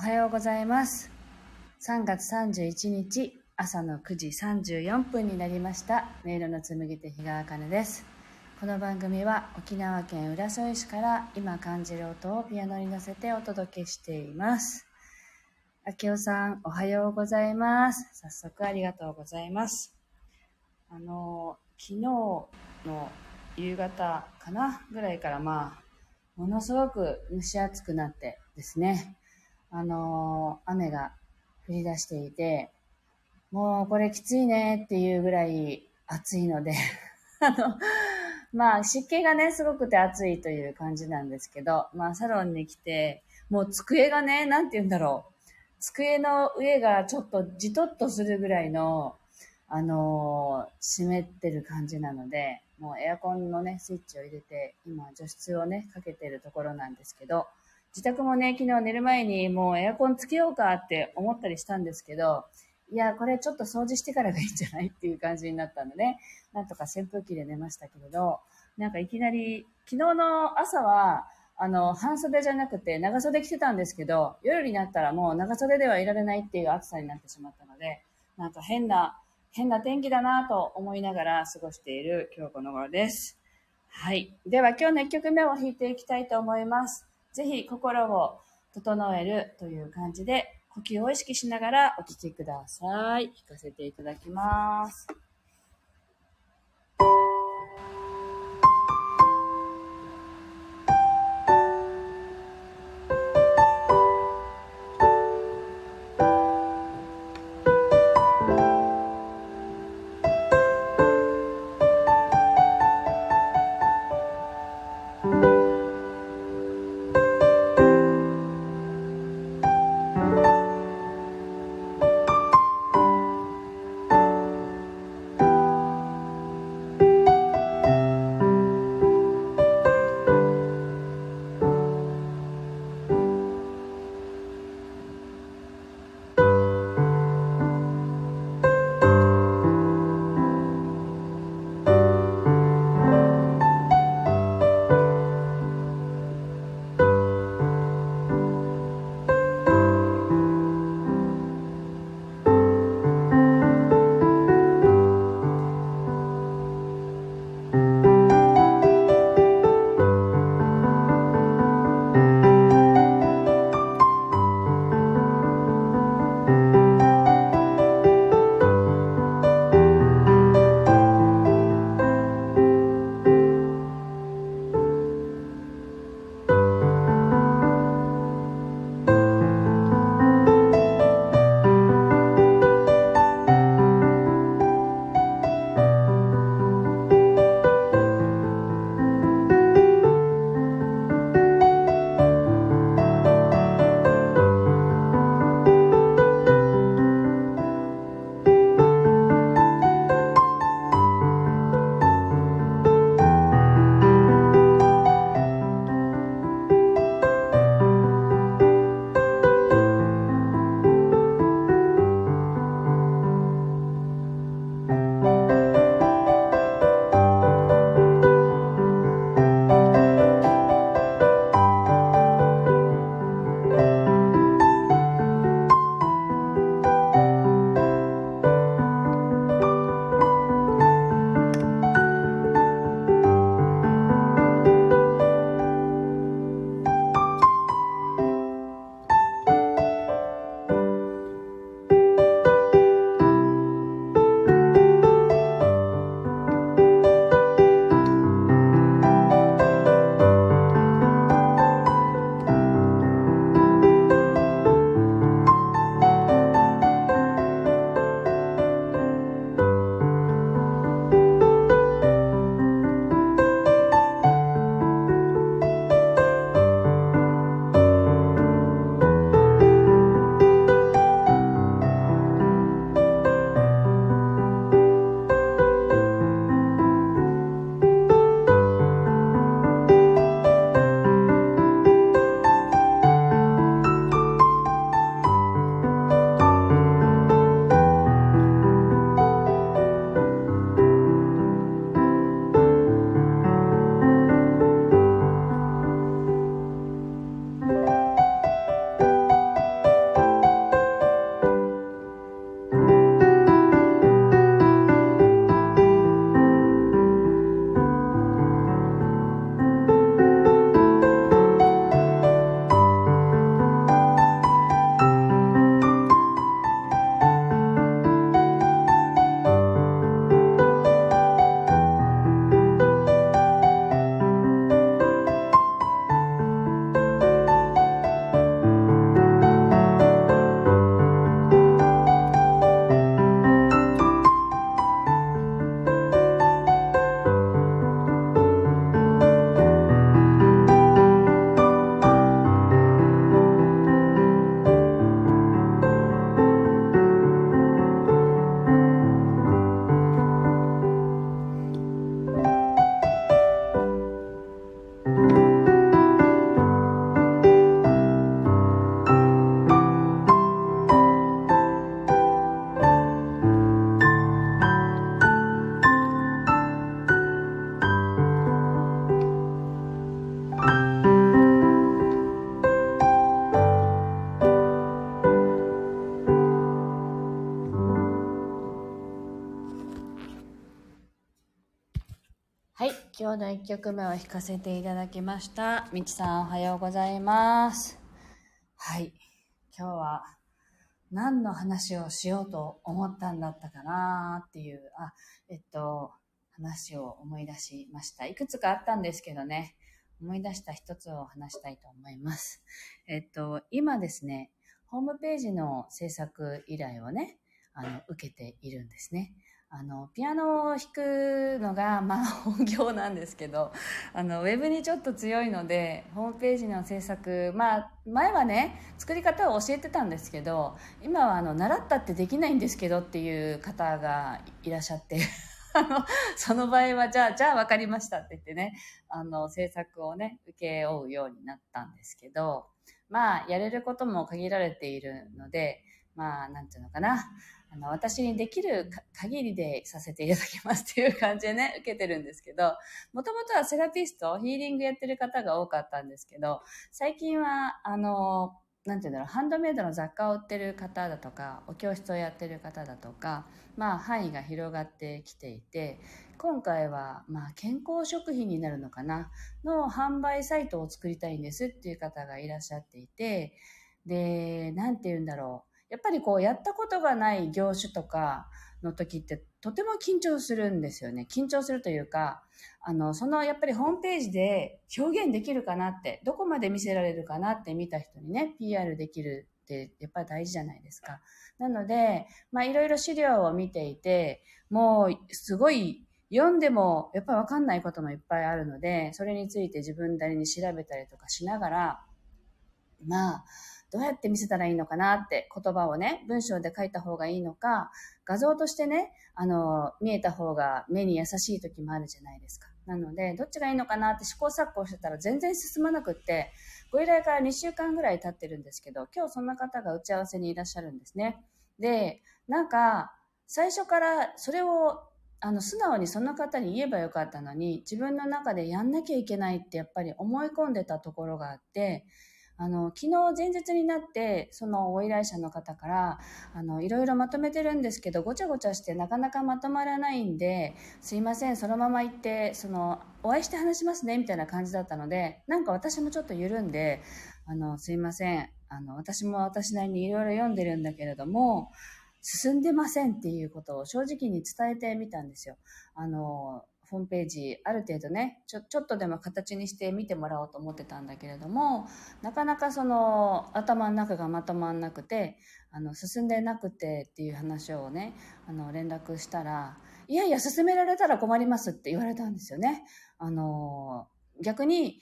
はようございます。3月31日朝の9時34分になりました。音色の紡手日川茜です。この番組は沖縄県浦添市から今感じる音をピアノに乗せてお届けしています。あきおさん、おはようございます。早速ありがとうございます。あの、昨日の夕方かなぐらいからまあ、ものすごく蒸し暑くなってですね、あのー雨が降り出していて、もうこれきついねっていうぐらい暑いので、あの、まあ湿気がね、すごくて暑いという感じなんですけど、まあサロンに来て、もう机がね、なんて言うんだろう。机の上がちょっとじとっとするぐらいの、あのー湿ってる感じなので、もうエアコンのね、スイッチを入れて、今除湿をね、かけてるところなんですけど、自宅もね、昨日寝る前にもうエアコンつけようかって思ったりしたんですけど、いや、これちょっと掃除してからがいいんじゃないっていう感じになったのでね、なんとか扇風機で寝ましたけれど、なんかいきなり、昨日の朝は、あの、半袖じゃなくて長袖着てたんですけど、夜になったらもう長袖ではいられないっていう暑さになってしまったので、なんか変な、変な天気だなと思いながら過ごしている今日この頃です。はい。では今日の1曲目を弾いていきたいと思います。ぜひ心を整えるという感じで呼吸を意識しながらお聴きください。弾かせていただきます。今日の1曲目を弾かせていただきました。みちさんおはようございます。はい。今日は何の話をしようと思ったんだったかなっていう、あ、えっと、話を思い出しました。いくつかあったんですけどね、思い出した一つを話したいと思います。えっと、今ですね、ホームページの制作依頼をね、あの、受けているんですね。あの、ピアノを弾くのが、まあ、本業なんですけど、あの、ウェブにちょっと強いので、ホームページの制作、まあ、前はね、作り方を教えてたんですけど、今は、あの、習ったってできないんですけどっていう方がいらっしゃって、あの、その場合は、じゃあ、じゃあ分かりましたって言ってね、あの、制作をね、受け負うようになったんですけど、まあ、やれることも限られているので、まあ、なんていうのかな。あの、私にできる限りでさせていただきますっていう感じでね、受けてるんですけど、もともとはセラピスト、ヒーリングやってる方が多かったんですけど、最近は、あの、なんていうんだろう、ハンドメイドの雑貨を売ってる方だとか、お教室をやってる方だとか、まあ範囲が広がってきていて、今回は、まあ健康食品になるのかな、の販売サイトを作りたいんですっていう方がいらっしゃっていて、で、なんて言うんだろう、やっぱりこうやったことがない業種とかの時ってとても緊張するんですよね。緊張するというか、あの、そのやっぱりホームページで表現できるかなって、どこまで見せられるかなって見た人にね、PR できるってやっぱり大事じゃないですか。なので、まあいろいろ資料を見ていて、もうすごい読んでもやっぱりわかんないこともいっぱいあるので、それについて自分なりに調べたりとかしながら、まあ、どうやって見せたらいいのかなって言葉をね、文章で書いた方がいいのか、画像としてね、あの、見えた方が目に優しい時もあるじゃないですか。なので、どっちがいいのかなって試行錯誤してたら全然進まなくって、ご依頼から2週間ぐらい経ってるんですけど、今日そんな方が打ち合わせにいらっしゃるんですね。で、なんか、最初からそれをあの、素直にその方に言えばよかったのに、自分の中でやんなきゃいけないってやっぱり思い込んでたところがあって、あの、昨日前日になって、そのお依頼者の方から、あの、いろいろまとめてるんですけど、ごちゃごちゃしてなかなかまとまらないんで、すいません、そのまま行って、その、お会いして話しますね、みたいな感じだったので、なんか私もちょっと緩んで、あの、すいません、あの、私も私なりにいろいろ読んでるんだけれども、進んでませんっていうことを正直に伝えてみたんですよ。あの、ホームページ、ある程度ね、ちょ、ちょっとでも形にして見てもらおうと思ってたんだけれども、なかなかその、頭の中がまとまんなくて、あの、進んでなくてっていう話をね、あの、連絡したら、いやいや、進められたら困りますって言われたんですよね。あの、逆に、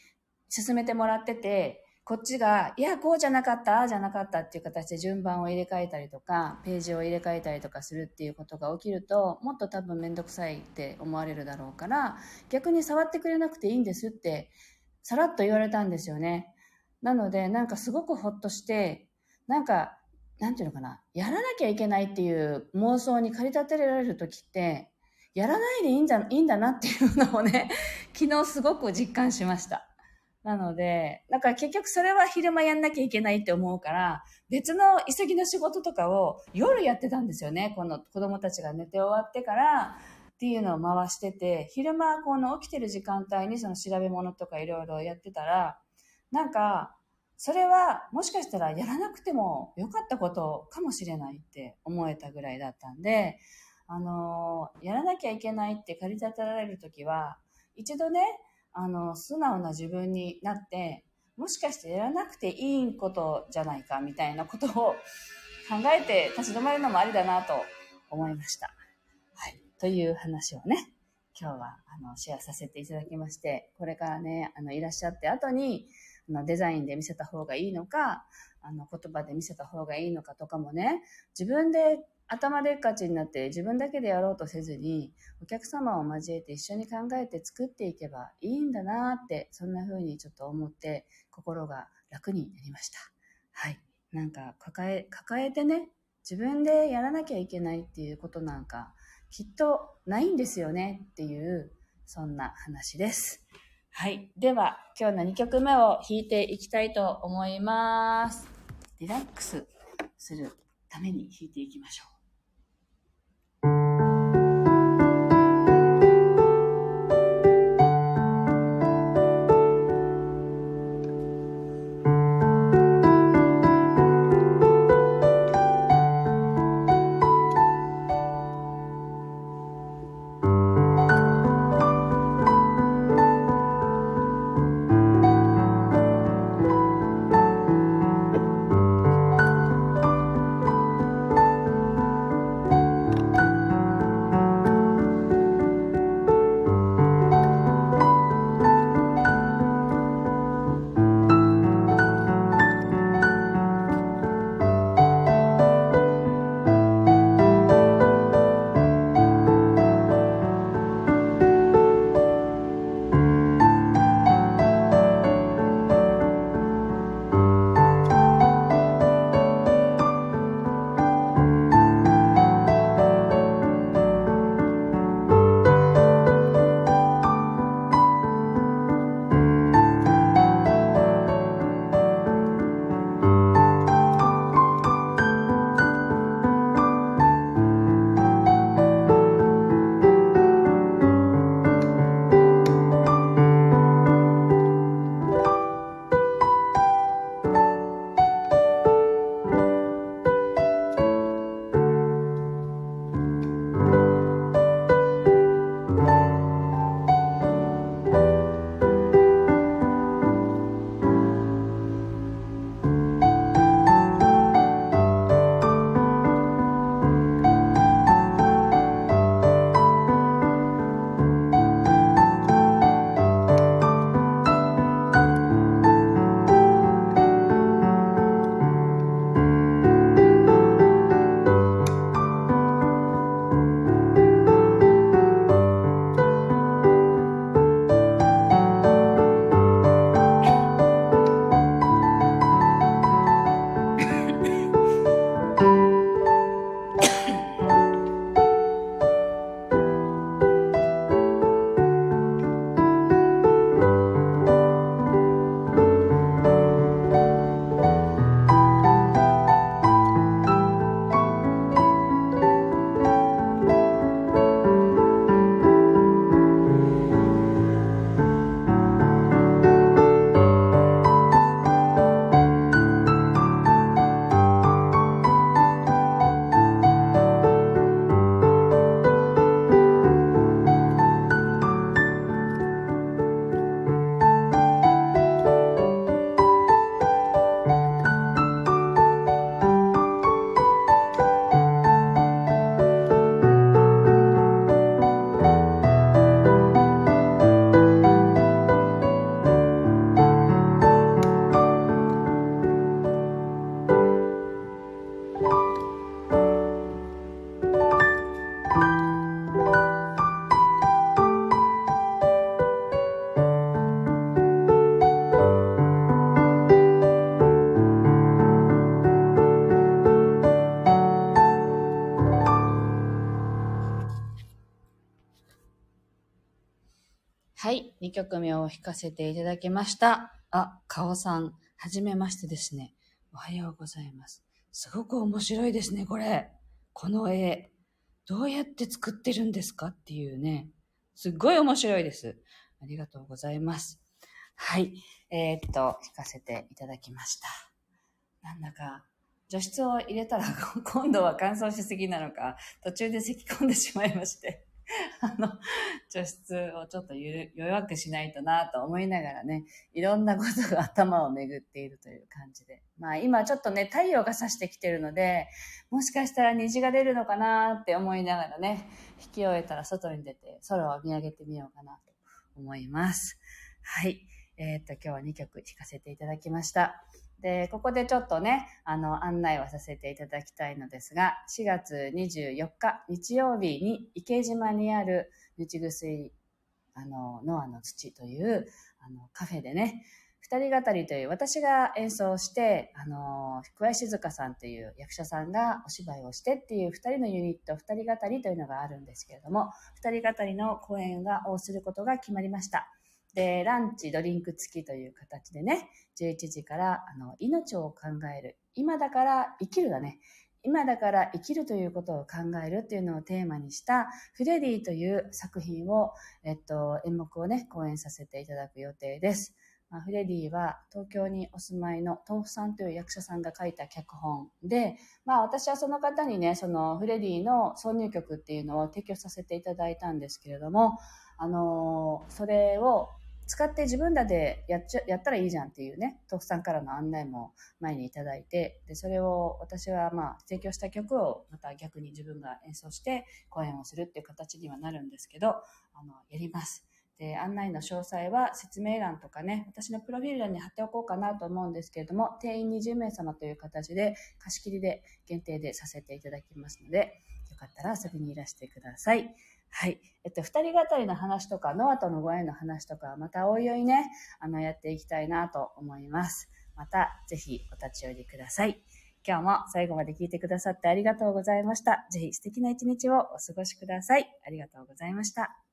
進めてもらってて、こっちが、いや、こうじゃなかった、ああじゃなかったっていう形で順番を入れ替えたりとか、ページを入れ替えたりとかするっていうことが起きると、もっと多分めんどくさいって思われるだろうから、逆に触ってくれなくていいんですって、さらっと言われたんですよね。なので、なんかすごくほっとして、なんか、なんていうのかな、やらなきゃいけないっていう妄想に駆り立てられる時って、やらないでいいんじゃ、いいんだなっていうのをね、昨日すごく実感しました。なので、だか結局それは昼間やんなきゃいけないって思うから、別の急ぎの仕事とかを夜やってたんですよね。この子供たちが寝て終わってからっていうのを回してて、昼間この起きてる時間帯にその調べ物とかいろいろやってたら、なんか、それはもしかしたらやらなくてもよかったことかもしれないって思えたぐらいだったんで、あの、やらなきゃいけないって駆り立てられるときは、一度ね、あの、素直な自分になって、もしかしてやらなくていいことじゃないかみたいなことを考えて立ち止まるのもありだなと思いました。はい。という話をね、今日はあのシェアさせていただきまして、これからね、あのいらっしゃって後にあのデザインで見せた方がいいのか、あの言葉で見せた方がいいのかとかもね、自分で頭でっかちになって自分だけでやろうとせずに、お客様を交えて一緒に考えて作っていけばいいんだなって、そんな風にちょっと思って心が楽になりました。はい。なんか抱え、抱えてね、自分でやらなきゃいけないっていうことなんか、きっとないんですよねっていう、そんな話です。はい。では、今日の2曲目を弾いていきたいと思います。リラックスするために弾いていきましょう。はい2曲目を弾かせていただきました。あ、かおさん、はじめましてですね。おはようございます。すごく面白いですね、これ。この絵。どうやって作ってるんですかっていうね。すっごい面白いです。ありがとうございます。はい。えーっと、弾かせていただきました。なんだか、除湿を入れたら 今度は乾燥しすぎなのか、途中で咳き込んでしまいまして。あの、除湿をちょっと弱くしないとなと思いながらね、いろんなことが頭を巡っているという感じで。まあ今ちょっとね、太陽が差してきてるので、もしかしたら虹が出るのかなって思いながらね、引き終えたら外に出て空を見上げてみようかなと思います。はい。えーっと、今日は2曲弾かせていただきました。で、ここでちょっとね、あの、案内はさせていただきたいのですが、4月24日、日曜日に池島にある、日薬、あの、ノアの土という、あの、カフェでね、二人語りという、私が演奏して、あの、桑井静香さんという役者さんがお芝居をしてっていう二人のユニット、二人語りというのがあるんですけれども、二人語りの公演が、をすることが決まりました。で、ランチ、ドリンク付きという形でね、11時から、あの、命を考える。今だから生きるだね。今だから生きるということを考えるっていうのをテーマにした、フレディという作品を、えっと、演目をね、講演させていただく予定です。まあ、フレディは東京にお住まいの豆腐さんという役者さんが書いた脚本で、まあ私はその方にね、そのフレディの挿入曲っていうのを提供させていただいたんですけれども、あのーそれを使って自分らでやっちゃ、やったらいいじゃんっていうね、豆腐さんからの案内も前にいただいて、で、それを私はまあ提供した曲をまた逆に自分が演奏して公演をするっていう形にはなるんですけど、あの、やります。で、案内の詳細は説明欄とかね、私のプロフィール欄に貼っておこうかなと思うんですけれども、定員20名様という形で貸し切りで限定でさせていただきますので、かったら遊びにいらしてください。はい。えっと、二人語りの話とか、ノアとのご縁の話とか、またおいおいね、あの、やっていきたいなと思います。また、ぜひお立ち寄りください。今日も最後まで聞いてくださってありがとうございました。ぜひ素敵な一日をお過ごしください。ありがとうございました。